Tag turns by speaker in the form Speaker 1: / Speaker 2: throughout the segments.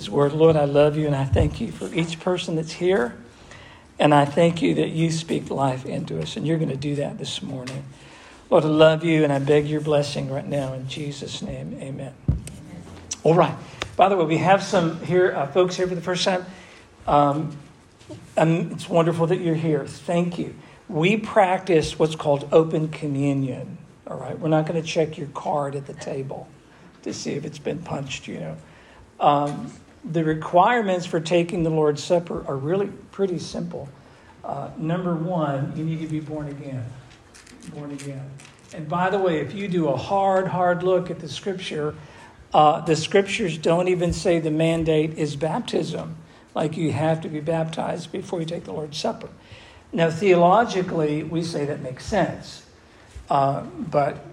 Speaker 1: His word. Lord, I love you and I thank you for each person that's here. And I thank you that you speak life into us, and you're going to do that this morning. Lord, I love you, and I beg your blessing right now in Jesus' name. Amen. All right. By the way, we have some here, uh, folks here for the first time. Um, and it's wonderful that you're here. Thank you. We practice what's called open communion. All right. We're not going to check your card at the table to see if it's been punched, you know. Um, the requirements for taking the Lord's Supper are really pretty simple. Uh, number one, you need to be born again. Born again. And by the way, if you do a hard, hard look at the scripture, uh, the scriptures don't even say the mandate is baptism, like you have to be baptized before you take the Lord's Supper. Now, theologically, we say that makes sense. Uh, but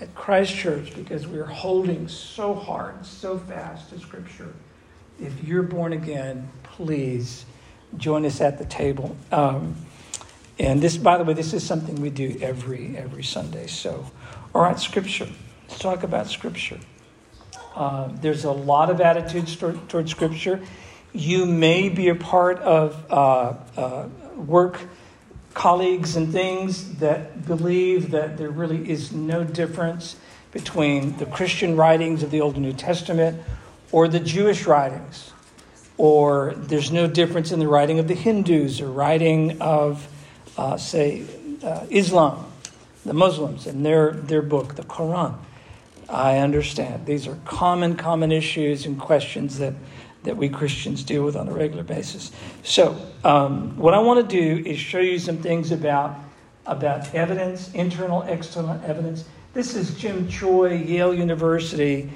Speaker 1: at Christ Church, because we're holding so hard, so fast to Scripture, if you're born again, please join us at the table. Um, and this, by the way, this is something we do every every Sunday. So, all right, Scripture. Let's talk about Scripture. Uh, there's a lot of attitudes toward, toward, Scripture. You may be a part of uh, uh, work colleagues and things that believe that there really is no difference between the Christian writings of the Old and New Testament or the Jewish writings, or there's no difference in the writing of the Hindus or writing of, uh, say, uh, Islam, the Muslims, and their, their book, the Quran. I understand. These are common, common issues and questions that that we Christians deal with on a regular basis. So, um, what I want to do is show you some things about, about evidence, internal, external evidence. This is Jim Choi, Yale University.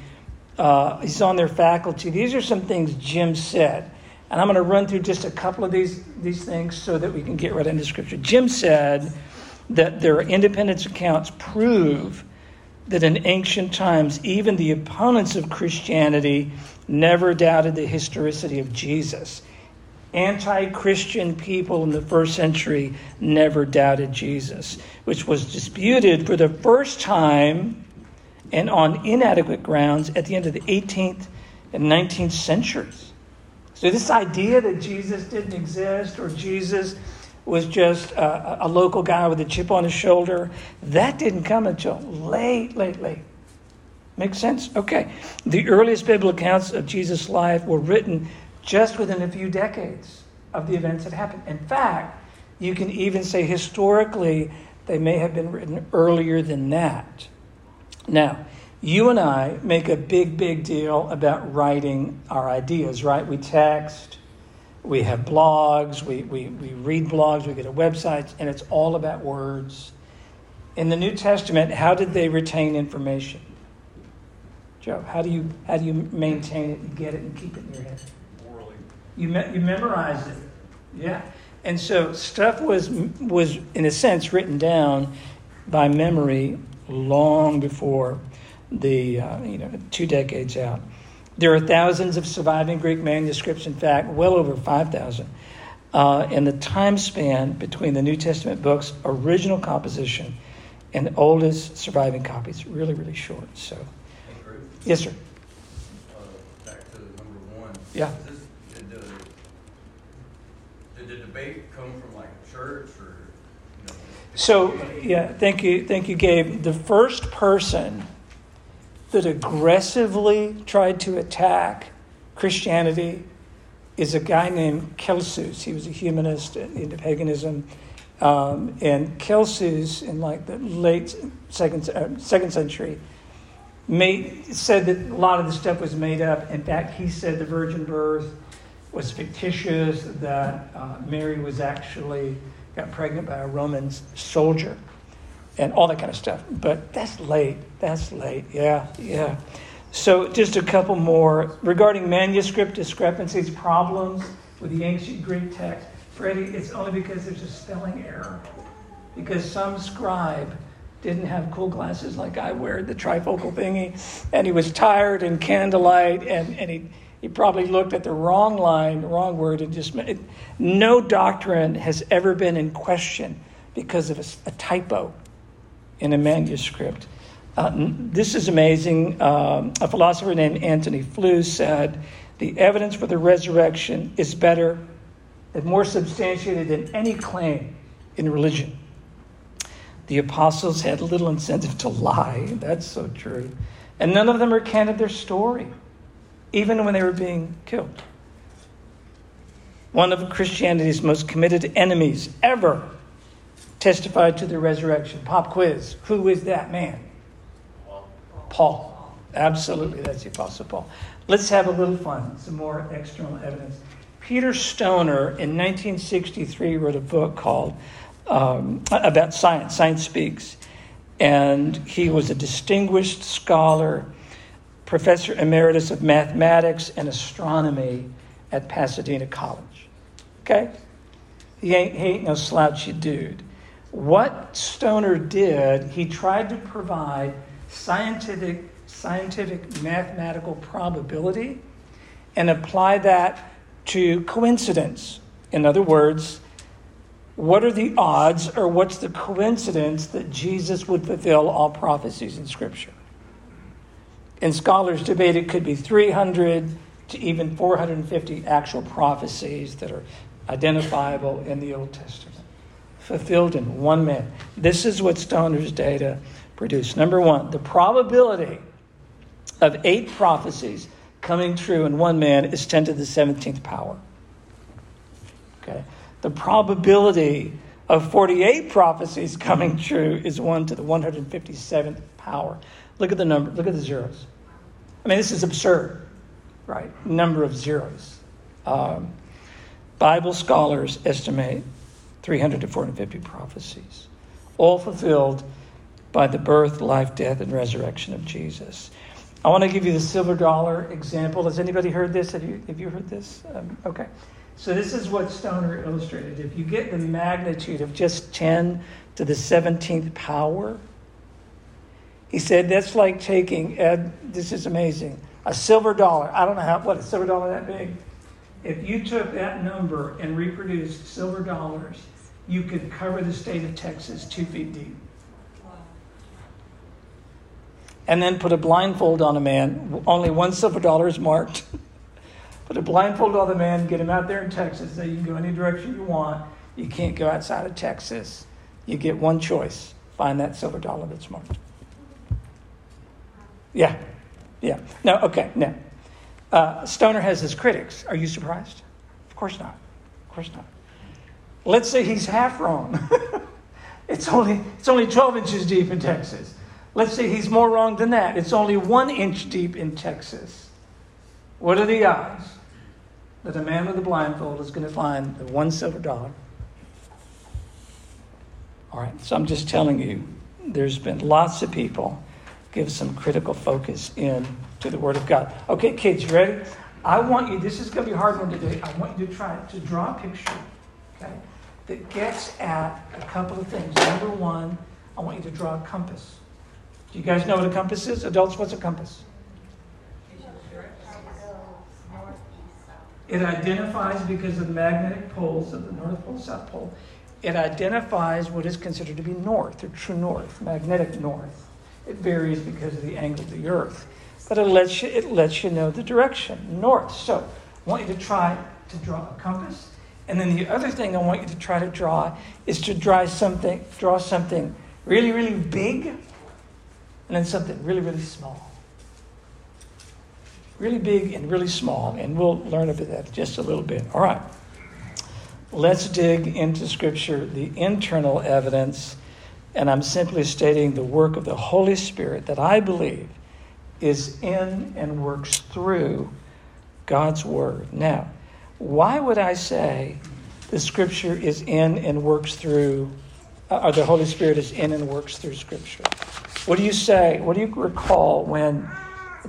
Speaker 1: Uh, he's on their faculty. These are some things Jim said. And I'm going to run through just a couple of these, these things so that we can get right into Scripture. Jim said that their independence accounts prove that in ancient times, even the opponents of Christianity never doubted the historicity of Jesus. Anti Christian people in the first century never doubted Jesus, which was disputed for the first time and on inadequate grounds at the end of the 18th and 19th centuries. So, this idea that Jesus didn't exist or Jesus was just a, a, local guy with a chip on his shoulder. That didn't come until late, late, late. Makes sense? Okay. The earliest biblical accounts of Jesus' life were written just within a few decades of the events that happened. In fact, you can even say historically they may have been written earlier than that. Now, you and I make a big, big deal about writing our ideas, right? We text, we have blogs, we, we, we read blogs, we go to websites, and it's all about words. In the New Testament, how did they retain information? Joe, how do you how do you maintain it and get it and keep it in your head?
Speaker 2: Orally.
Speaker 1: You me, you memorize it, yeah. And so stuff was was in a sense written down by memory long before the uh, you know two decades out. There are thousands of surviving Greek manuscripts, in fact, well over 5,000. Uh, and the time span between the New Testament books' original composition and the oldest surviving copies really, really short. So, yes, sir.
Speaker 2: Uh, back to number one.
Speaker 1: Yeah.
Speaker 2: This, did, the, did the debate come from like a church or? You know,
Speaker 1: so, yeah, thank you, thank you, Gabe. The first person that aggressively tried to attack Christianity is a guy named Celsus. He was a humanist into paganism. Um, and Celsus, in like the late second, uh, second century, made, said that a lot of the stuff was made up. In fact, he said the virgin birth was fictitious, that uh, Mary was actually got pregnant by a Roman soldier and all that kind of stuff. But that's late. That's late. Yeah, yeah. So, just a couple more regarding manuscript discrepancies, problems with the ancient Greek text. Freddie, it's only because there's a spelling error. Because some scribe didn't have cool glasses like I wear, the trifocal thingy, and he was tired in candlelight, and, and he, he probably looked at the wrong line, the wrong word, and just. It, no doctrine has ever been in question because of a, a typo in a manuscript. Uh, this is amazing. Um, a philosopher named Antony Flew said, The evidence for the resurrection is better and more substantiated than any claim in religion. The apostles had little incentive to lie. That's so true. And none of them recanted their story, even when they were being killed. One of Christianity's most committed enemies ever testified to the resurrection. Pop quiz. Who is that man? Paul. Absolutely, that's the Apostle Paul. Let's have a little fun, some more external evidence. Peter Stoner in 1963 wrote a book called um, about science, Science Speaks. And he was a distinguished scholar, professor emeritus of mathematics and astronomy at Pasadena College. Okay? He ain't, he ain't no slouchy dude. What Stoner did, he tried to provide scientific, scientific mathematical probability and apply that to coincidence. In other words, what are the odds or what's the coincidence that Jesus would fulfill all prophecies in Scripture? And scholars debate it could be 300 to even 450 actual prophecies that are identifiable in the Old Testament, fulfilled in one man. This is what Stoner's data produced. Number one, the probability of eight prophecies coming true in one man is 10 to the 17th power. Okay. The probability of 48 prophecies coming true is 1 to the 157th power. Look at the number, look at the zeros. I mean, this is absurd, right? Number of zeros. Um, Bible scholars estimate 300 to 450 prophecies, all fulfilled by the birth, life, death, and resurrection of Jesus. I want to give you the silver dollar example. Has anybody heard this? Have you, have you heard this? Um, okay. So, this is what Stoner illustrated. If you get the magnitude of just 10 to the 17th power, he said that's like taking, Ed, this is amazing, a silver dollar. I don't know how, what, a silver dollar that big? If you took that number and reproduced silver dollars, you could cover the state of Texas two feet deep. And then put a blindfold on a man. Only one silver dollar is marked. put a blindfold on the man, get him out there in Texas. Say you can go any direction you want. You can't go outside of Texas. You get one choice find that silver dollar that's marked. Yeah. Yeah. No, okay, no. Uh, Stoner has his critics. Are you surprised? Of course not. Of course not. Let's say he's half wrong. it's, only, it's only 12 inches deep in Texas. Let's say he's more wrong than that. It's only one inch deep in Texas. What are the odds that the man with the blindfold is going to find the one silver dollar? All right, so I'm just telling you, there's been lots of people give some critical focus in to the Word of God. Okay, kids, you ready? I want you, this is going to be a hard one today. I want you to try to draw a picture, okay, that gets at a couple of things. Number one, I want you to draw a compass. Do you guys know what a compass is? Adults, what's a compass? It identifies, because of the magnetic poles of the North Pole, South Pole, it identifies what is considered to be north or true north, magnetic north. It varies because of the angle of the earth but it lets you, it lets you know the direction, north. So I want you to try to draw a compass. And then the other thing I want you to try to draw is to draw something, draw something really, really big, and then something really, really small. Really big and really small, and we'll learn about that just a little bit. All right. Let's dig into Scripture, the internal evidence, and I'm simply stating the work of the Holy Spirit that I believe is in and works through God's Word. Now, why would I say the Scripture is in and works through, uh, or the Holy Spirit is in and works through Scripture? What do you say? What do you recall when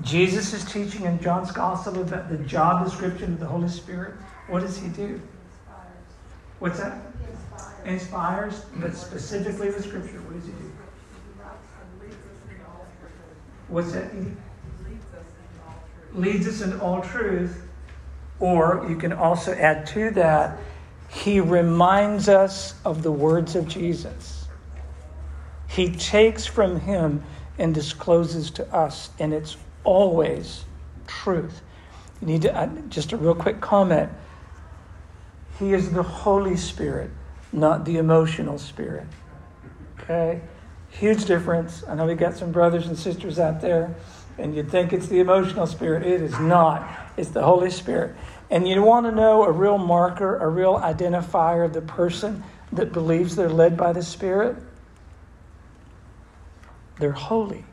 Speaker 1: Jesus is teaching in John's Gospel about the job description of the Holy Spirit? What does he do? What's that? Inspires, but specifically with Scripture. What does he do? What's that? Leads us in all truth. Or you can also add to that, he reminds us of the words of Jesus. He takes from him and discloses to us, and it's always truth. You need to, uh, just a real quick comment. He is the Holy Spirit, not the emotional spirit. Okay? Huge difference. I know we got some brothers and sisters out there, and you'd think it's the emotional spirit. It is not, it's the Holy Spirit. And you want to know a real marker, a real identifier of the person that believes they're led by the Spirit? They're holy.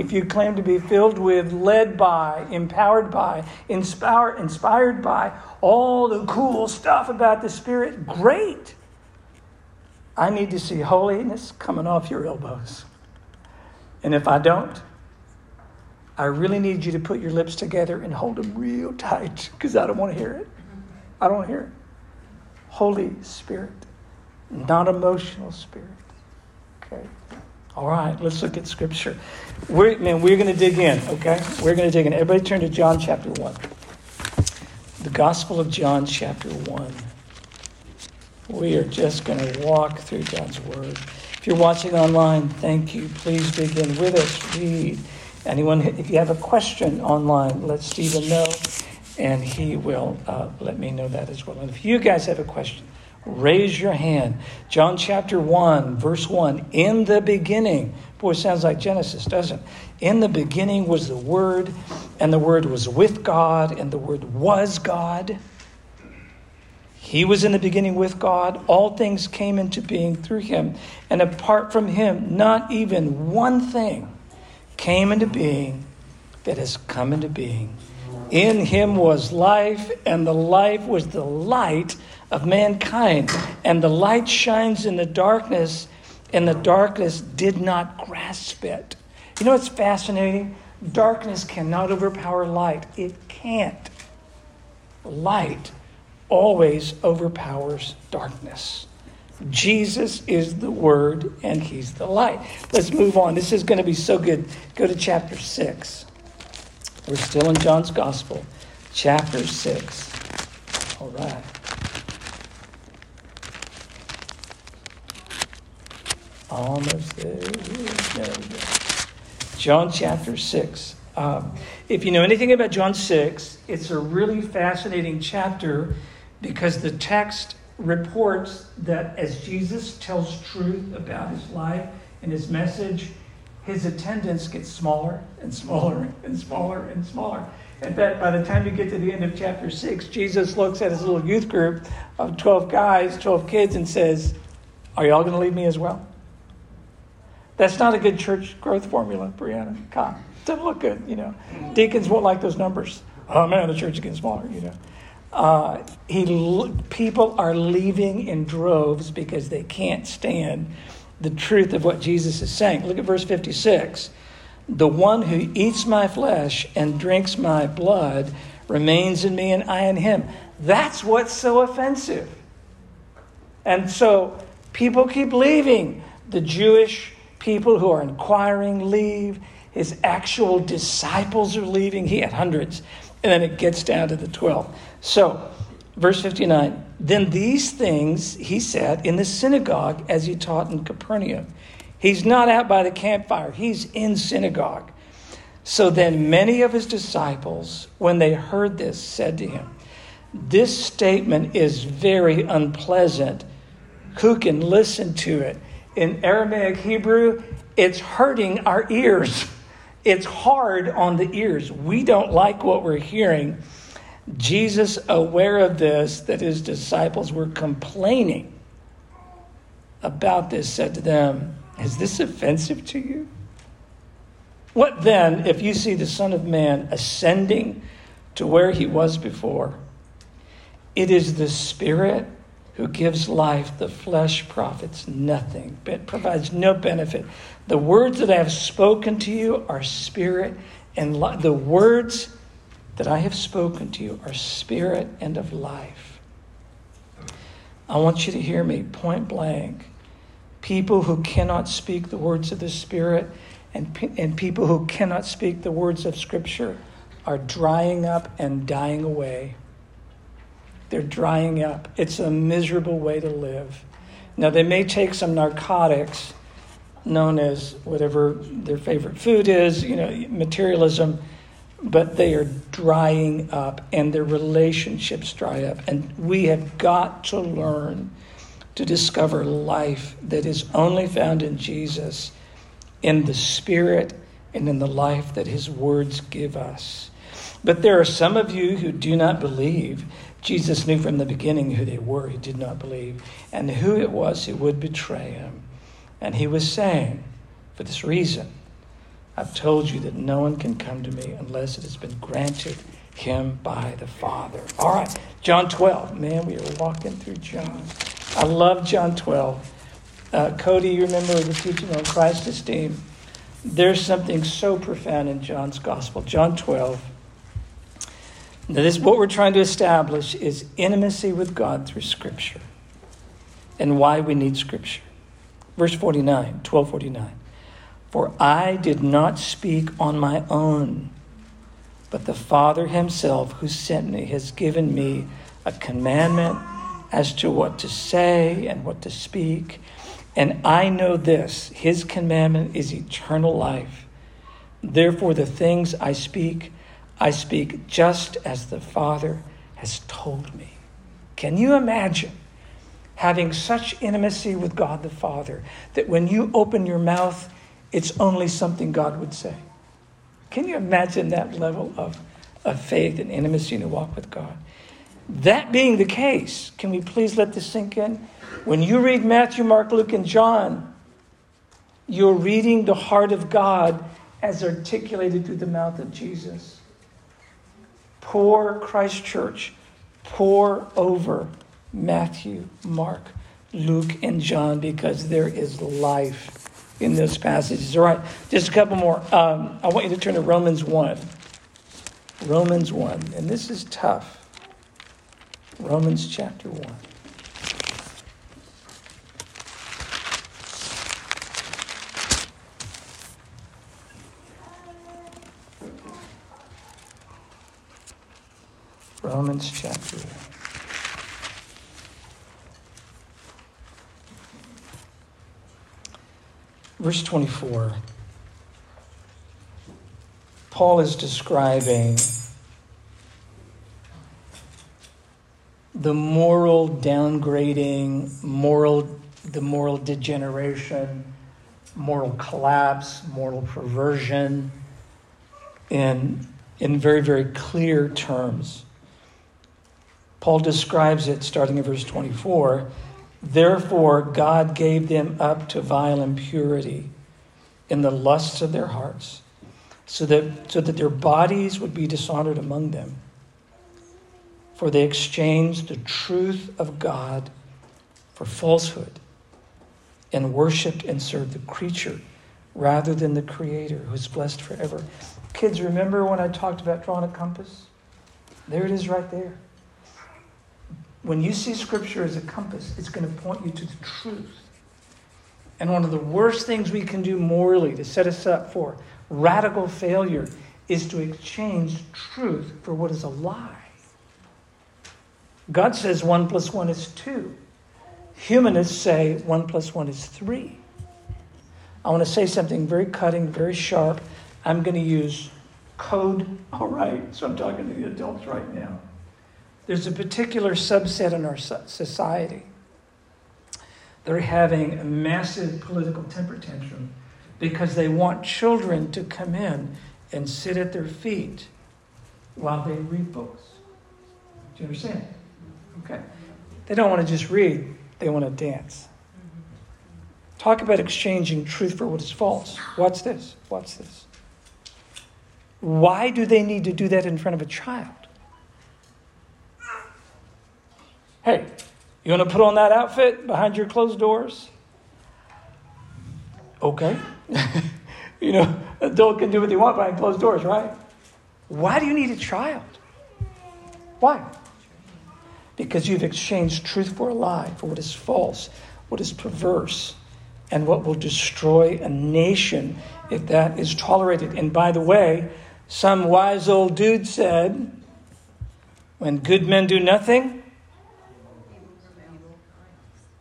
Speaker 1: If you claim to be filled with, led by, empowered by, inspired, inspired by all the cool stuff about the Spirit, great. I need to see holiness coming off your elbows. And if I don't, I really need you to put your lips together and hold them real tight because I don't want to hear it. I don't hear it. Holy Spirit, not emotional spirit. Okay. All right, let's look at Scripture. We're, man, we're going to dig in, okay? We're going to dig in. Everybody turn to John chapter 1. The Gospel of John chapter 1. We are just going to walk through God's Word. If you're watching online, thank you. Please dig in with us. Read. Anyone, if you have a question online, let Stephen know, and he will uh, let me know that as well. And if you guys have a question, raise your hand. John chapter 1, verse 1. In the beginning, boy, sounds like Genesis, doesn't it? In the beginning was the Word, and the Word was with God, and the Word was God. He was in the beginning with God. All things came into being through him. And apart from him, not even one thing came into being that has come into being. In him was life, and the life was the light of mankind. And the light shines in the darkness, and the darkness did not grasp it. You know what's fascinating? Darkness cannot overpower light. It can't. Light always overpowers darkness. Jesus is the Word and He's the light. Let's move on. This is going to be so good. Go to chapter 6. We're still in John's Gospel, chapter 6. All right. Almost there. there. John chapter 6. Um, if you know anything about John 6, it's a really fascinating chapter because the text reports that as Jesus tells truth about his life and his message, his attendance gets smaller and smaller and smaller and smaller. In fact, by the time you get to the end of chapter 6, Jesus looks at his little youth group of 12 guys, 12 kids, and says, Are y'all going to leave me as well? That's not a good church growth formula, Brianna. Come. Doesn't look good, you know. Deacons won't like those numbers. Oh man, the church is getting smaller, you know. Uh, he, people are leaving in droves because they can't stand the truth of what Jesus is saying. Look at verse 56. The one who eats my flesh and drinks my blood remains in me and I in him. That's what's so offensive. And so people keep leaving. The Jewish people who are inquiring leave. His actual disciples are leaving. He had hundreds. And then it gets down to the 12. So, verse 59 Then these things he said in the synagogue as he taught in Capernaum. He's not out by the campfire, he's in synagogue. So then many of his disciples, when they heard this, said to him, This statement is very unpleasant. Who can listen to it? In Aramaic Hebrew, it's hurting our ears. It's hard on the ears. We don't like what we're hearing. Jesus, aware of this, that his disciples were complaining about this, said to them, Is this offensive to you? What then if you see the Son of Man ascending to where he was before? It is the Spirit who gives life, the flesh profits nothing, but provides no benefit. The words that I have spoken to you are spirit and. The words that I have spoken to you are spirit and of life. I want you to hear me point blank. People who cannot speak the words of the Spirit and, and people who cannot speak the words of Scripture are drying up and dying away. They're drying up. It's a miserable way to live. Now, they may take some narcotics known as whatever their favorite food is, you know, materialism, but they are drying up and their relationships dry up. And we have got to learn to discover life that is only found in Jesus, in the Spirit, and in the life that His words give us. But there are some of you who do not believe. Jesus knew from the beginning who they were who did not believe and who it was who would betray him. And he was saying, For this reason, I've told you that no one can come to me unless it has been granted him by the Father. All right, John 12. Man, we are walking through John. I love John 12. Uh, Cody, you remember the teaching on Christ esteem? There's something so profound in John's gospel. John 12. Now, this what we're trying to establish is intimacy with God through Scripture and why we need Scripture. Verse 49, 1249. For I did not speak on my own, but the Father himself who sent me has given me a commandment as to what to say and what to speak. And I know this his commandment is eternal life. Therefore, the things I speak, I speak just as the Father has told me. Can you imagine having such intimacy with God the Father that when you open your mouth, it's only something God would say? Can you imagine that level of, of faith and intimacy in a walk with God? That being the case, can we please let this sink in? When you read Matthew, Mark, Luke, and John, you're reading the heart of God as articulated through the mouth of Jesus. Pour Christ Church, pour over Matthew, Mark, Luke, and John because there is life in those passages. All right, just a couple more. Um, I want you to turn to Romans 1. Romans 1. And this is tough. Romans chapter 1. Romans chapter Verse 24. Paul is describing the moral downgrading, moral the moral degeneration, moral collapse, moral perversion in in very very clear terms. Paul describes it starting in verse 24. Therefore, God gave them up to vile impurity in the lusts of their hearts, so that, so that their bodies would be dishonored among them. For they exchanged the truth of God for falsehood and worshiped and served the creature rather than the Creator who is blessed forever. Kids, remember when I talked about drawing a compass? There it is right there. When you see Scripture as a compass, it's going to point you to the truth. And one of the worst things we can do morally to set us up for radical failure is to exchange truth for what is a lie. God says one plus one is two. Humanists say one plus one is three. I want to say something very cutting, very sharp. I'm going to use code. All right, so I'm talking to the adults right now. There's a particular subset in our society. They're having a massive political temper tantrum because they want children to come in and sit at their feet while they read books. Do you understand? Okay. They don't want to just read, they want to dance. Talk about exchanging truth for what is false. What's this? What's this? Why do they need to do that in front of a child? Hey, you want to put on that outfit behind your closed doors? Okay. you know, adult can do what they want behind closed doors, right? Why do you need a child? Why? Because you've exchanged truth for a lie, for what is false, what is perverse, and what will destroy a nation if that is tolerated. And by the way, some wise old dude said, when good men do nothing,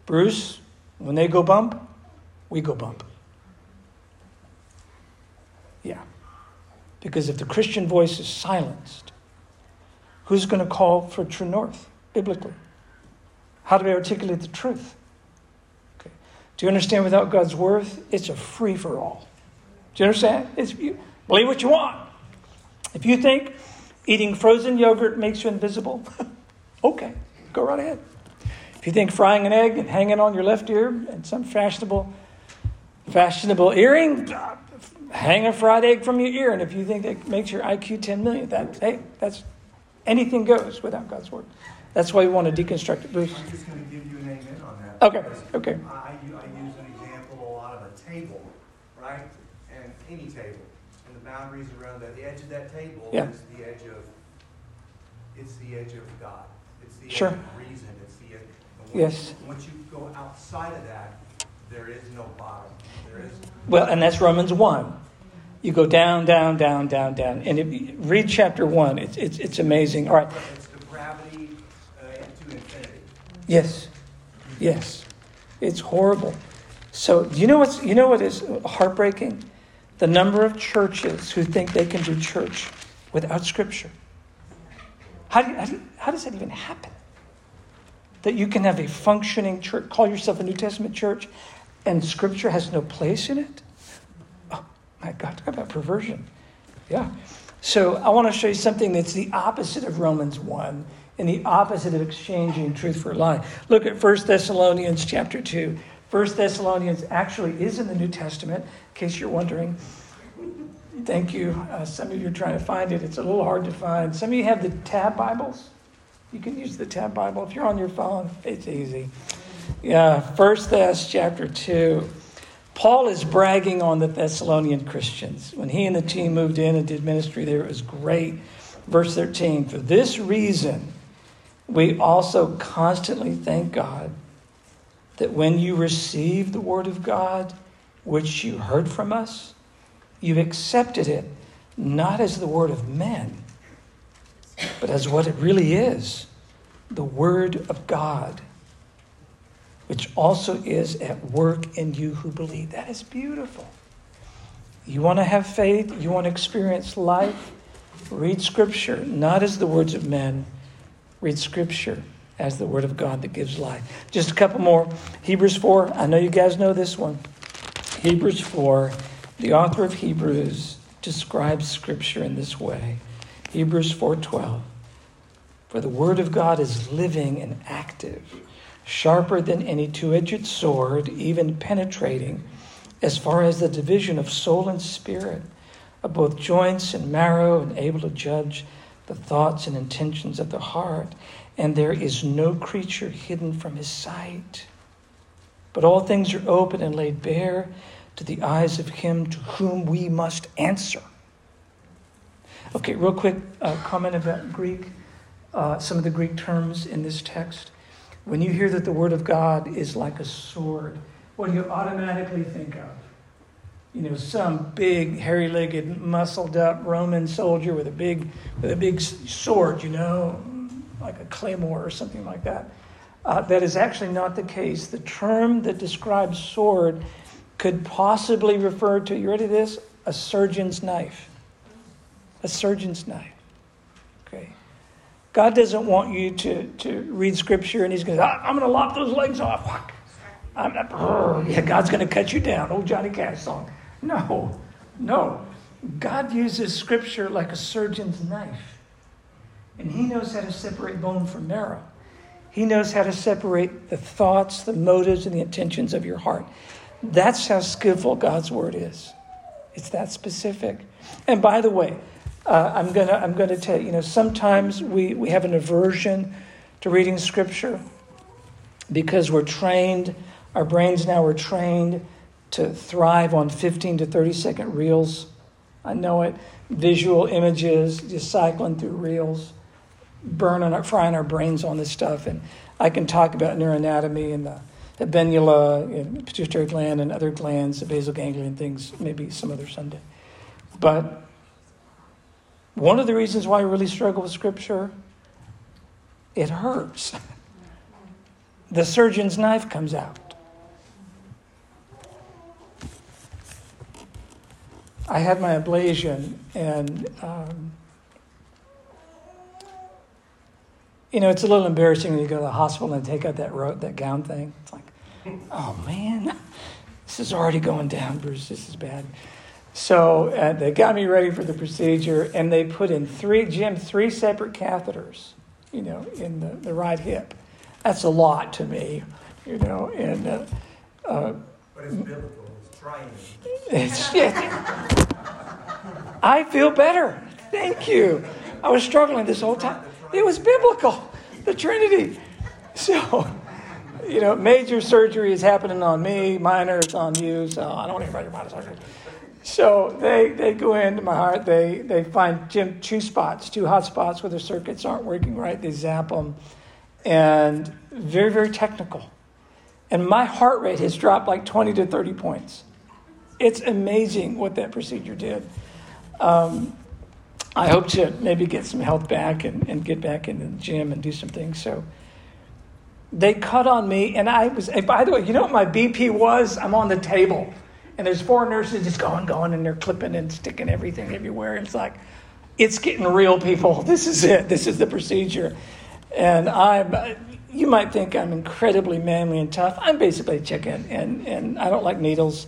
Speaker 1: Bruce, when they go bump, we go bump. Yeah. Because if the Christian voice is silenced, who's going to call for true north biblically? How do we articulate the truth? Okay. Do you understand without God's word, it's a free for all? Do you understand? It's, you, believe what you want. If you think eating frozen yogurt makes you invisible, okay, go right ahead. If you think frying an egg and hanging on your left ear and some fashionable fashionable earring, hang a fried egg from your ear. And if you think that makes your IQ 10 million, that hey, that's anything goes without God's word. That's why we want to deconstruct it.
Speaker 3: Bruce. I'm just going to give you an amen on that.
Speaker 1: Okay. Okay.
Speaker 3: I, I use an example a lot of a table, right? And any table. And the boundaries around that, the edge of that table
Speaker 1: yeah.
Speaker 3: is the edge of, it's the edge of God. It's the
Speaker 1: sure.
Speaker 3: edge of reason.
Speaker 1: Yes.
Speaker 3: once you go outside of that, there is no bottom. There is.
Speaker 1: Well, and that's Romans 1. You go down, down, down, down, down. And if you read chapter 1, it's, it's, it's amazing. All right.
Speaker 3: It's depravity uh, to infinity.
Speaker 1: Yes. Yes. It's horrible. So, do you know, what's, you know what is heartbreaking? The number of churches who think they can do church without Scripture. How, do you, how, do you, how does that even happen? That you can have a functioning church, call yourself a New Testament church, and Scripture has no place in it? Oh, my God, talk about perversion. Yeah. So I want to show you something that's the opposite of Romans 1 and the opposite of exchanging truth for lie. Look at 1 Thessalonians chapter 2. 1 Thessalonians actually is in the New Testament, in case you're wondering. Thank you. Uh, some of you are trying to find it. It's a little hard to find. Some of you have the tab Bibles. You can use the tab Bible. If you're on your phone, it's easy. Yeah, First Thess chapter 2. Paul is bragging on the Thessalonian Christians. When he and the team moved in and did ministry there, it was great. Verse 13 For this reason, we also constantly thank God that when you received the word of God, which you heard from us, you accepted it not as the word of men, but as what it really is the word of God which also is at work in you who believe. That is beautiful. You want to have faith, you want to experience life, read Scripture, not as the words of men, read Scripture as the Word of God that gives life. Just a couple more. Hebrews 4, I know you guys know this one. Hebrews 4, the author of Hebrews describes Scripture in this way. Hebrews 4:12. For the word of God is living and active sharper than any two edged sword, even penetrating as far as the division of soul and spirit, of both joints and marrow, and able to judge the thoughts and intentions of the heart. And there is no creature hidden from his sight. But all things are open and laid bare to the eyes of him to whom we must answer. Okay, real quick uh, comment about Greek, uh, some of the Greek terms in this text. When you hear that the Word of God is like a sword, what do you automatically think of? You know, some big, hairy-legged, muscled-up Roman soldier with a big, with a big sword. You know, like a claymore or something like that. Uh, that is actually not the case. The term that describes sword could possibly refer to, you ready to this? A surgeon's knife. A surgeon's knife. Okay. God doesn't want you to, to read scripture and he's going to, I'm going to lop those legs off. I'm not, yeah, God's going to cut you down. Old Johnny Cash song. No, no. God uses scripture like a surgeon's knife. And he knows how to separate bone from marrow. He knows how to separate the thoughts, the motives, and the intentions of your heart. That's how skillful God's word is. It's that specific. And by the way, uh, I'm going to I'm gonna tell you, you know, sometimes we, we have an aversion to reading scripture because we're trained, our brains now are trained to thrive on 15 to 30 second reels. I know it. Visual images, just cycling through reels, burning, frying our brains on this stuff. And I can talk about neuroanatomy and the, the habenula, and pituitary gland, and other glands, the basal ganglion things, maybe some other Sunday. But one of the reasons why I really struggle with Scripture, it hurts. The surgeon's knife comes out. I had my ablation, and um, you know, it's a little embarrassing when you go to the hospital and take out that robe, that gown thing. It's like, oh man, this is already going down, Bruce. This is bad. So uh, they got me ready for the procedure, and they put in three, Jim, three separate catheters, you know, in the, the right hip. That's a lot to me, you know, and. Uh, uh,
Speaker 3: But it's biblical, it's training.
Speaker 1: it's, I feel better. Thank you. I was struggling this whole time. It was biblical, the Trinity. So, you know, major surgery is happening on me, minor is on you. So I don't want to about your minor surgery. So they, they go into my heart. They they find two spots, two hot spots where the circuits aren't working right. They zap them, and very very technical. And my heart rate has dropped like 20 to 30 points. It's amazing what that procedure did. Um, I hope to maybe get some health back and, and get back into the gym and do some things. So they cut on me, and I was, by the way, you know what my BP was? I'm on the table, and there's four nurses just going, going, and they're clipping and sticking everything everywhere. It's like, it's getting real, people. This is it. This is the procedure. And I'm, you might think I'm incredibly manly and tough. I'm basically a chicken, and, and I don't like needles.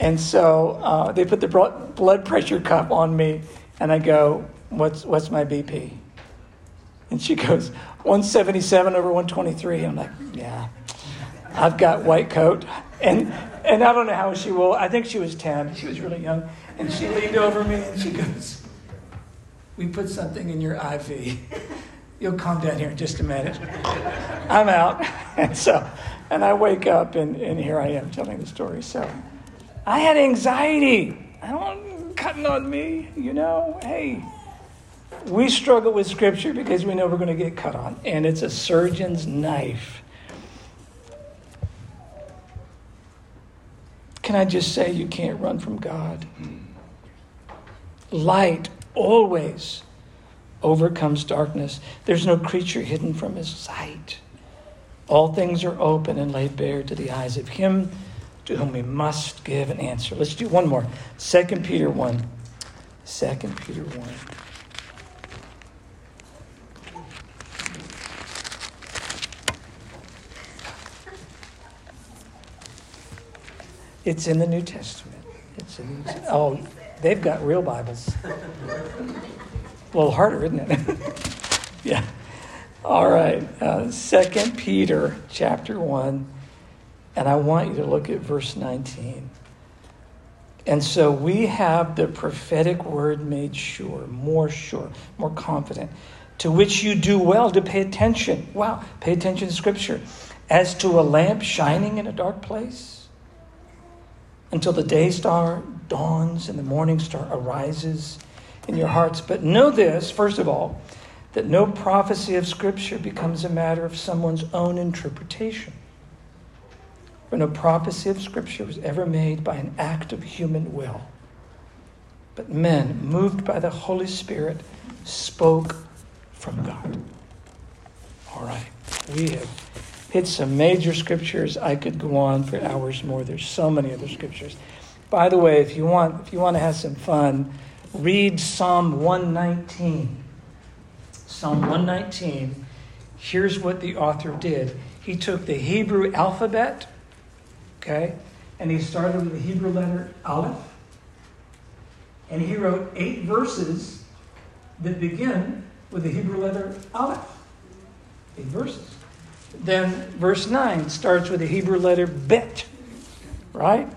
Speaker 1: And so uh, they put the blood pressure cuff on me, and I go, what's, what's my BP? And she goes, 177 over 123. I'm like, yeah, I've got white coat. And, and I don't know how she will. I think she was 10. She was really young. And she leaned over me and she goes, we put something in your IV. You'll calm down here in just a minute. I'm out. And so, and I wake up and, and here I am telling the story. So I had anxiety. I don't cutting on me, you know. Hey, we struggle with scripture because we know we're going to get cut on, and it's a surgeon's knife. Can I just say you can't run from God? Mm-hmm. Light always overcomes darkness. There's no creature hidden from his sight. All things are open and laid bare to the eyes of him to whom we must give an answer. Let's do one more. 2 Peter 1. 2 Peter 1. It's in the New Testament. It's in, oh, they've got real Bibles. A little harder, isn't it? yeah. All right. Uh, Second Peter chapter one, and I want you to look at verse nineteen. And so we have the prophetic word made sure, more sure, more confident, to which you do well to pay attention. Wow, pay attention to Scripture. As to a lamp shining in a dark place until the day star dawns and the morning star arises in your hearts. But know this, first of all, that no prophecy of Scripture becomes a matter of someone's own interpretation. For no prophecy of Scripture was ever made by an act of human will. But men, moved by the Holy Spirit, spoke from God. All right. We have hit some major scriptures. I could go on for hours more. There's so many other scriptures. By the way, if you want, if you want to have some fun, read Psalm 119. Psalm 119. Here's what the author did. He took the Hebrew alphabet, okay, and he started with the Hebrew letter Aleph, and he wrote eight verses that begin with the Hebrew letter Aleph. Eight verses. Then verse 9 starts with the Hebrew letter bet, right?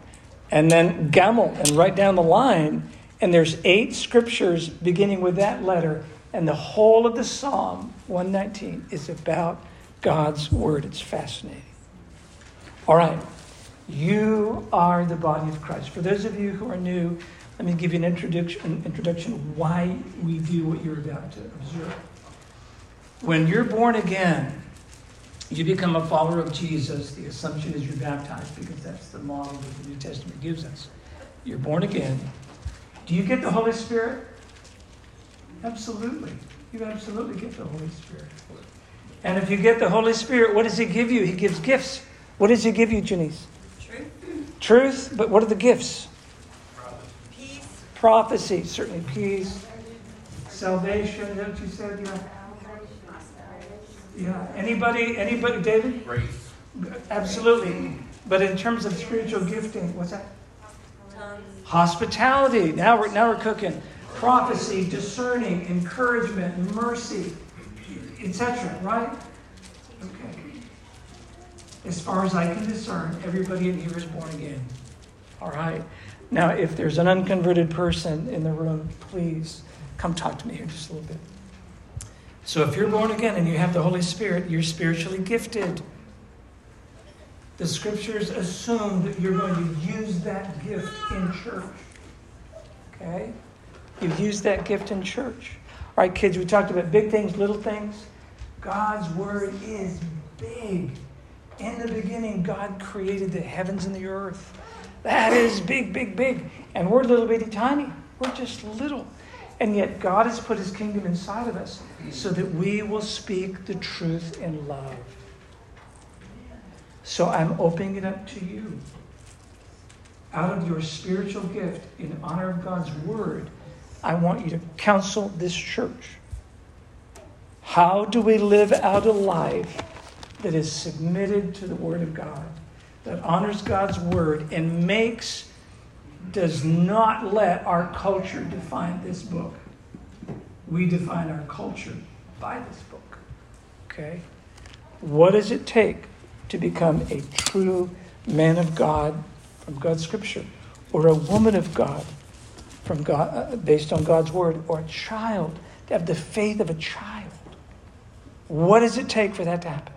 Speaker 1: And then gimel, and right down the line, and there's eight scriptures beginning with that letter, and the whole of the Psalm 119 is about God's word. It's fascinating. All right, you are the body of Christ. For those of you who are new, let me give you an introduction, introduction why we do what you're about to observe. When you're born again, you become a follower of Jesus, the assumption is you're baptized because that's the model that the New Testament gives us. You're born again. Do you get the Holy Spirit? Absolutely. You absolutely get the Holy Spirit. And if you get the Holy Spirit, what does He give you? He gives gifts. What does He give you, Janice?
Speaker 4: Truth.
Speaker 1: Truth, but what are the gifts?
Speaker 4: Peace,
Speaker 1: Prophecy, certainly peace. Salvation, what you said? Yeah. Yeah. Anybody, anybody, David?
Speaker 2: Grace.
Speaker 1: Absolutely. But in terms of spiritual gifting, what's that? Hospitality. Now we're now we're cooking. Prophecy, discerning, encouragement, mercy, etc. Right? Okay. As far as I can discern, everybody in here is born again. All right. Now, if there's an unconverted person in the room, please come talk to me here just a little bit. So, if you're born again and you have the Holy Spirit, you're spiritually gifted. The scriptures assume that you're going to use that gift in church. Okay? You use that gift in church. All right, kids, we talked about big things, little things. God's word is big. In the beginning, God created the heavens and the earth. That is big, big, big. And we're little bitty tiny. We're just little. And yet, God has put his kingdom inside of us so that we will speak the truth in love. So I'm opening it up to you. Out of your spiritual gift, in honor of God's word, I want you to counsel this church. How do we live out a life that is submitted to the word of God, that honors God's word, and makes, does not let our culture define this book? We define our culture by this book. Okay? What does it take to become a true man of God from God's scripture, or a woman of God from God, uh, based on God's word, or a child to have the faith of a child. What does it take for that to happen?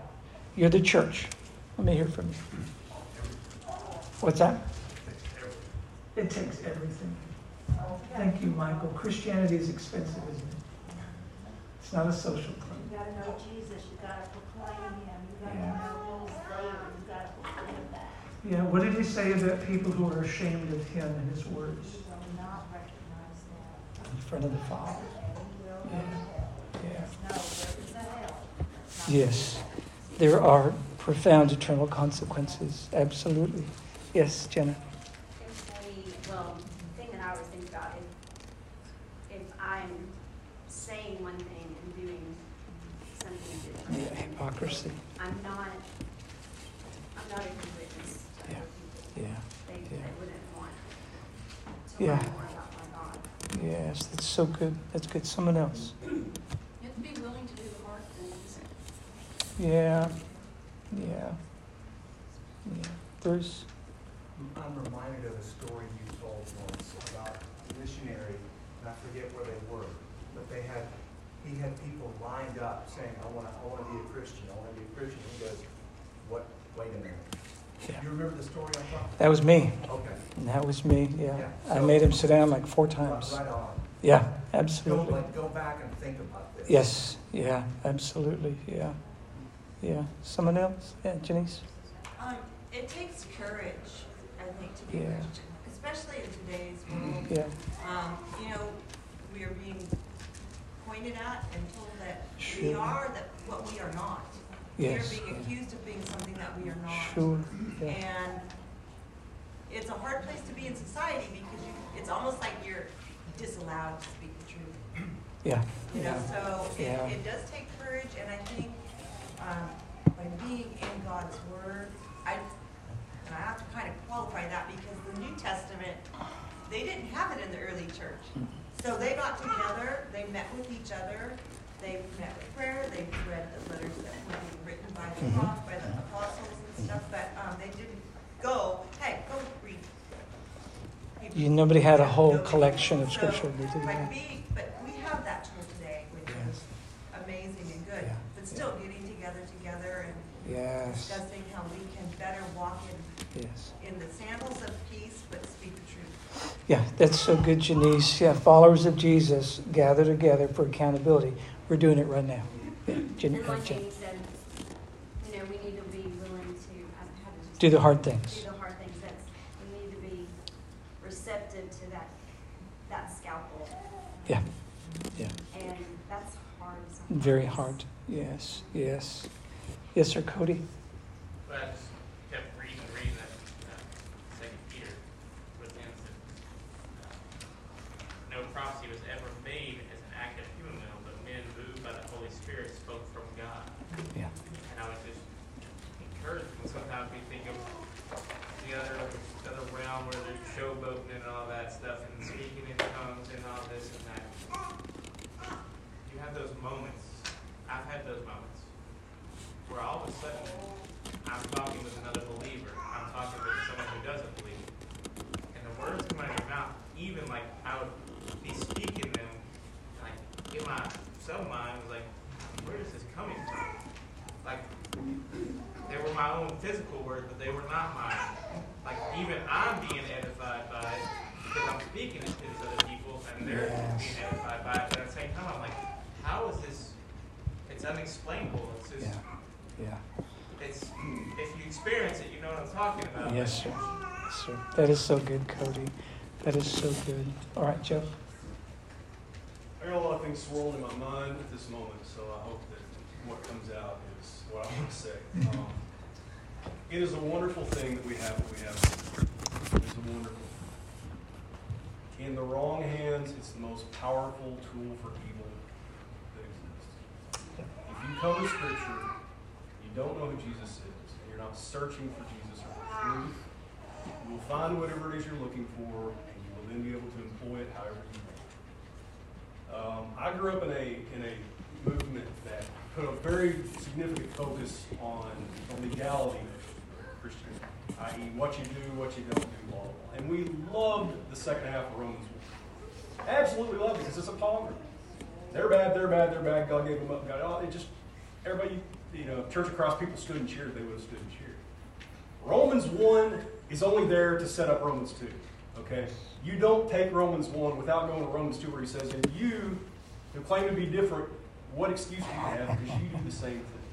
Speaker 1: You're the church. Let me hear from you. What's that? It takes everything. Thank you, Michael. Christianity is expensive, isn't it? It's not a social club.
Speaker 4: You gotta know Jesus, you gotta proclaim him, you gotta
Speaker 1: Yeah.
Speaker 4: know he's there, you gotta proclaim that.
Speaker 1: Yeah, what did he say about people who are ashamed of him and his words
Speaker 4: You will not recognize that.
Speaker 1: in front of the Father?
Speaker 4: And you will
Speaker 1: Yeah. Yeah.
Speaker 4: there is a hell. That's not
Speaker 1: Yes, there are profound eternal consequences. Absolutely. Yes, Jenna.
Speaker 5: If we, well, the thing that I always think about is if I'm saying one thing and doing something
Speaker 1: Yeah,
Speaker 5: different,
Speaker 1: hypocrisy.
Speaker 5: I'm not, I'm not a good witness to
Speaker 1: Yeah.
Speaker 5: other people.
Speaker 1: Yeah.
Speaker 5: They,
Speaker 1: Yeah.
Speaker 5: they wouldn't want to
Speaker 1: Yeah.
Speaker 5: learn more about my God.
Speaker 1: Yes, that's so good. That's good. Someone else.
Speaker 6: You have to be willing to do the hard things.
Speaker 1: Yeah. Yeah. Yeah. Bruce.
Speaker 3: I'm reminded of a story you told once about a missionary, and I forget where they were, but they had, he had people lined up saying, I want to, I want to be a Christian, I want to be a Christian. He goes, what, wait a minute.
Speaker 1: Yeah.
Speaker 3: You remember the story I'm talking?
Speaker 1: That was me.
Speaker 3: Okay.
Speaker 1: That was me. Yeah.
Speaker 3: Yeah,
Speaker 1: I made him sit down like four times.
Speaker 3: right on.
Speaker 1: Yeah,
Speaker 3: Go,
Speaker 1: absolutely.
Speaker 3: like, go back and think about this.
Speaker 1: Yes. Yeah, absolutely. Yeah. Yeah. Someone else? Yeah, Janice?
Speaker 7: Um, it takes courage, I think, to be
Speaker 1: Yeah.
Speaker 7: Christian, especially in today's world.
Speaker 1: Yeah.
Speaker 7: Um, you know, we are being pointed at and told that we
Speaker 1: Sure.
Speaker 7: are that what we are not.
Speaker 1: Yes.
Speaker 7: We are being accused of being something that we are not.
Speaker 1: Sure. Yeah.
Speaker 7: And it's a hard place to be in society because you, it's almost like you're disallowed to speak the truth.
Speaker 1: Yeah.
Speaker 7: You know,
Speaker 1: Yeah.
Speaker 7: so it,
Speaker 1: Yeah.
Speaker 7: it does take courage, and I think um, by being in God's Word, I, and I have to kind of qualify that because the New Testament, they didn't have it in the early church. So they got together, they met with each other, they met with prayer, they read the letters that were being written by the
Speaker 1: Mhm.
Speaker 7: prophets, by the apostles and stuff, but um, they didn't go, hey, go read.
Speaker 1: You, nobody had a whole
Speaker 7: Nobody.
Speaker 1: collection of scripture. Did
Speaker 7: By
Speaker 1: that.
Speaker 7: being, but we have that tool today, which
Speaker 1: Yes.
Speaker 7: is amazing and good.
Speaker 1: Yeah.
Speaker 7: But still getting together, together and
Speaker 1: Yes.
Speaker 7: discussing how we can better walk in,
Speaker 1: Yes.
Speaker 7: in the sandals of peace, but speak the truth.
Speaker 1: Yeah, that's so good, Janice. Yeah, followers of Jesus gather together for accountability. We're doing it right now. Yeah, Jen,
Speaker 5: And like
Speaker 1: Jen.
Speaker 5: Jamie said, you know, we need to be willing to, how.
Speaker 1: Do the hard things.
Speaker 5: Do the hard things. That's, we need to be receptive to that, that scalpel.
Speaker 1: Yeah, yeah.
Speaker 5: And that's hard sometimes.
Speaker 1: Very hard. Yes, yes. Yes, sir, Cody.
Speaker 8: But I just kept reading and reading that, that second Peter with him. Spirit spoke from God.
Speaker 1: Yeah.
Speaker 8: And I would just encourage them. Sometimes we think of the other, realm where they're showboating and all that stuff and speaking in tongues and all this and that. You have those moments. I've had those moments where all of a sudden I'm talking with another believer. I'm talking with someone who doesn't believe. And the words come out of your mouth, even like I would be speaking them, like in my submind was like, where is this coming from? Like they were my own physical words, but they were not mine. Like even I'm being edified by it because I'm speaking to these other people and they're being edified by it. But at the same time, I'm like, how is this? It's unexplainable. It's just,
Speaker 1: Yeah. Yeah.
Speaker 8: it's if you experience it, you know what I'm talking about.
Speaker 1: Yes, sir. Yes, sir. That is so good, Cody. That is so good. All right, Joe.
Speaker 9: I got a lot of things swirling in my mind at this moment, so I hope that what comes out is what I want to say. Um, it is a wonderful thing that we have what we have. It is a wonderful. In the wrong hands, it's the most powerful tool for evil that exists. If you come to Scripture, you don't know who Jesus is, and you're not searching for Jesus or the truth, you will find whatever it is you're looking for, and you will then be able to employ it however you want. Um, I grew up in a in a movement that put a very significant focus on the legality of Christianity, i.e., what you do, what you don't do, blah blah. blah. And we loved the second half of Romans one. Absolutely loved it because it's a palmer. They're bad, they're bad, they're bad. God gave them up. God, oh, it just everybody, you know, Church of Christ people stood and cheered. They would have stood and cheered. Romans one is only there to set up Romans two. Okay? You don't take Romans 1 without going to Romans 2 where he says, and you who claim to be different, what excuse do you have? Because you do the same things.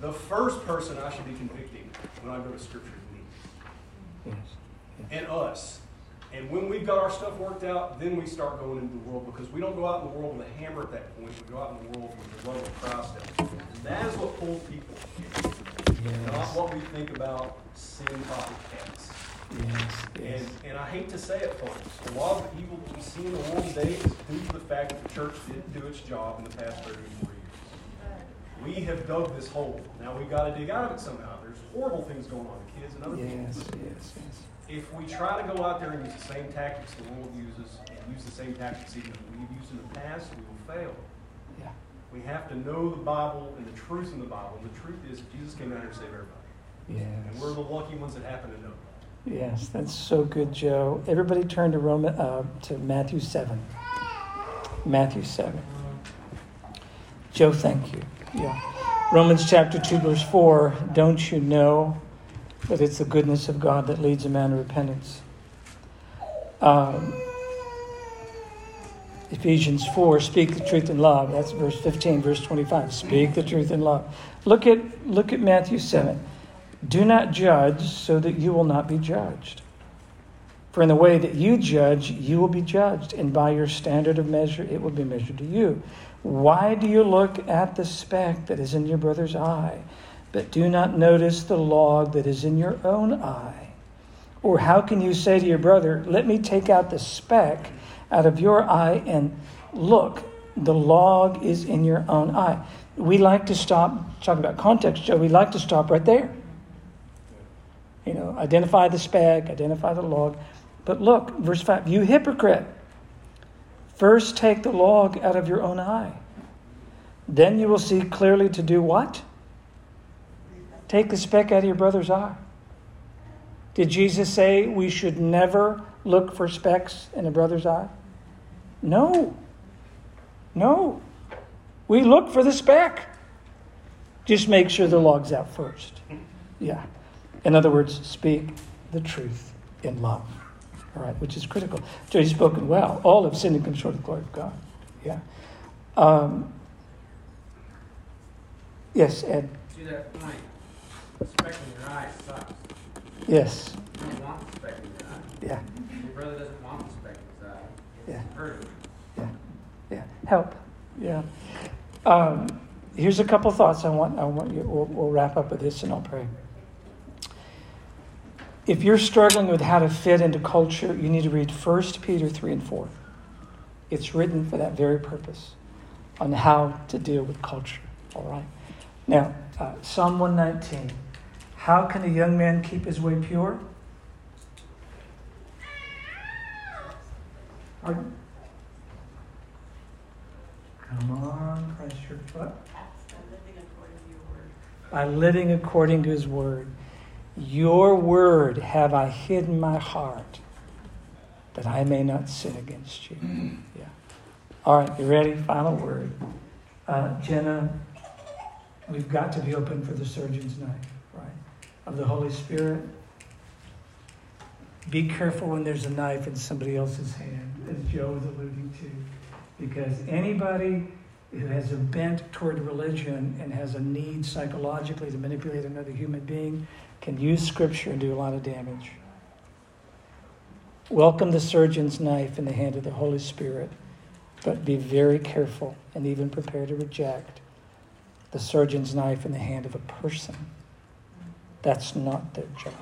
Speaker 9: The first person I should be convicting when I go to Scripture is me
Speaker 1: Yes.
Speaker 9: and us. And when we've got our stuff worked out, then we start going into the world because we don't go out in the world with a hammer at that point. We go out in the world with the love of Christ. And that is what pulls people. Not
Speaker 1: Yes.
Speaker 9: what we think about sin copycats.
Speaker 1: Yes. Yes.
Speaker 9: And, and I hate to say it, folks, a lot of the evil that we see in the world today is due to the fact that the church didn't do its job in the past 30 years. We have dug this hole. Now we've got to dig out of it somehow. There's horrible things going on to kids and other
Speaker 1: Yes.
Speaker 9: people.
Speaker 1: Yes. Yes.
Speaker 9: If we try to go out there and use the same tactics the world uses and use the same tactics even that we've used in the past, we will fail.
Speaker 1: Yeah.
Speaker 9: We have to know the Bible and the truth in the Bible. The truth is Jesus came down here to save everybody. And we're the lucky ones that happen to know that.
Speaker 1: Yes. That's so good, Joe. Everybody turn to Roman uh, to Matthew seven. Matthew seven. Joe, thank you. Yeah. Romans chapter 2, verse 4. Don't you know that it's the goodness of God that leads a man to repentance? Um, Ephesians 4, speak the truth in love. That's verse 15, verse 25. Speak the truth in love. Look at, look at Matthew 7. Do not judge so that you will not be judged. For in the way that you judge, you will be judged, and by your standard of measure, it will be measured to you. Why do you look at the speck that is in your brother's eye, but do not notice the log that is in your own eye? Or how can you say to your brother, Let me take out the speck out of your eye, and look, the log is in your own eye? We like to stop, talking about context, Joe, we like to stop right there. You know, identify the speck, identify the log. But look, verse 5 You hypocrite, first take the log out of your own eye. Then you will see clearly to do what? Take the speck out of your brother's eye. Did Jesus say we should never look for specks in a brother's eye? No. No. We look for the speck. Just make sure the log's out first. Yeah. In other words, speak the truth in love. All right, which is critical. So he's spoken well. All have sinned and come short of the glory of God. Yeah. Um, yes, Ed.
Speaker 10: To that point, speck in your eye sucks.
Speaker 1: Yes.
Speaker 10: You don't want the speck in your eye.
Speaker 1: Yeah.
Speaker 10: Your brother doesn't want the speck in his eye.
Speaker 1: Yeah.
Speaker 10: It's hurting.
Speaker 1: Yeah. Yeah. Help. Yeah. Um, here's a couple thoughts I want. I want you. We'll, we'll wrap up with this, and I'll pray. If you're struggling with how to fit into culture, you need to read 1 Peter 3 and 4. It's written for that very purpose. on how to deal with culture. All right. Now, uh, Psalm 119. How can a young man keep his way pure? Pardon? Come on, Christ Church. What? By living according to his word. Your word have I hidden my heart that I may not sin against you. Yeah. All right, you ready? Final word. Uh, Jenna, we've got to be open for the surgeon's knife, right? Of the Holy Spirit. Be careful when there's a knife in somebody else's hand, as Joe was alluding to, because anybody who has a bent toward religion and has a need psychologically to manipulate another human being can use Scripture and do a lot of damage. Welcome the surgeon's knife in the hand of the Holy Spirit, but be very careful and even prepare to reject the surgeon's knife in the hand of a person. That's not their job.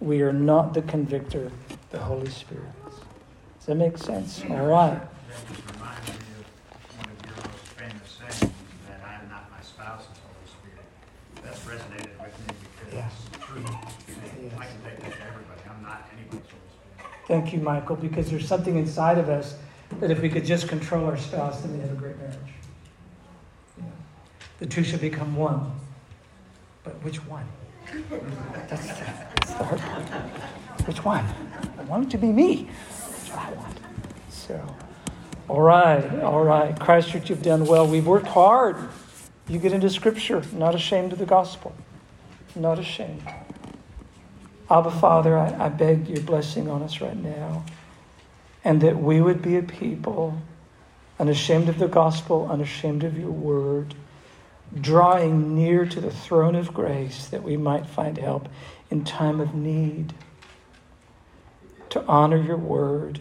Speaker 1: We are not the convictor, the Holy Spirit. Does that make sense? All right.
Speaker 10: That just reminded me of one of your most famous sayings, that I am not my spouse's Holy Spirit. That's resonated with me because
Speaker 1: Yeah.
Speaker 10: it's true. I can take that to everybody. I'm not anybody's Holy Spirit.
Speaker 1: Thank you, Michael, because there's something inside of us that if we could just control our spouse, then we have a great marriage. The two should become one. But which one? That's, that's the hard part. Which one? I want it to be me. That's what I want. So, all right, all right. Christchurch, you've done well. We've worked hard. You get into Scripture, not ashamed of the gospel. Not ashamed. Abba, Father, I, I beg your blessing on us right now. And that we would be a people unashamed of the gospel, unashamed of your word, drawing near to the throne of grace that we might find help in time of need, to honor your word,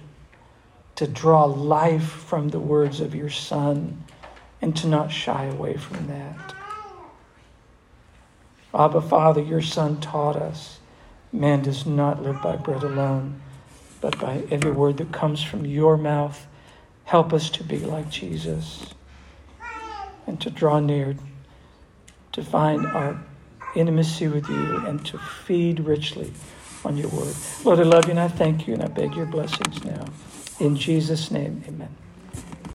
Speaker 1: to draw life from the words of your Son, and to not shy away from that. Abba, Father, your Son taught us man does not live by bread alone, but by every word that comes from your mouth. Help us to be like Jesus and to draw near, to find our intimacy with you, and to feed richly on your word. Lord, I love you and I thank you and I beg your blessings now. In Jesus' name, amen.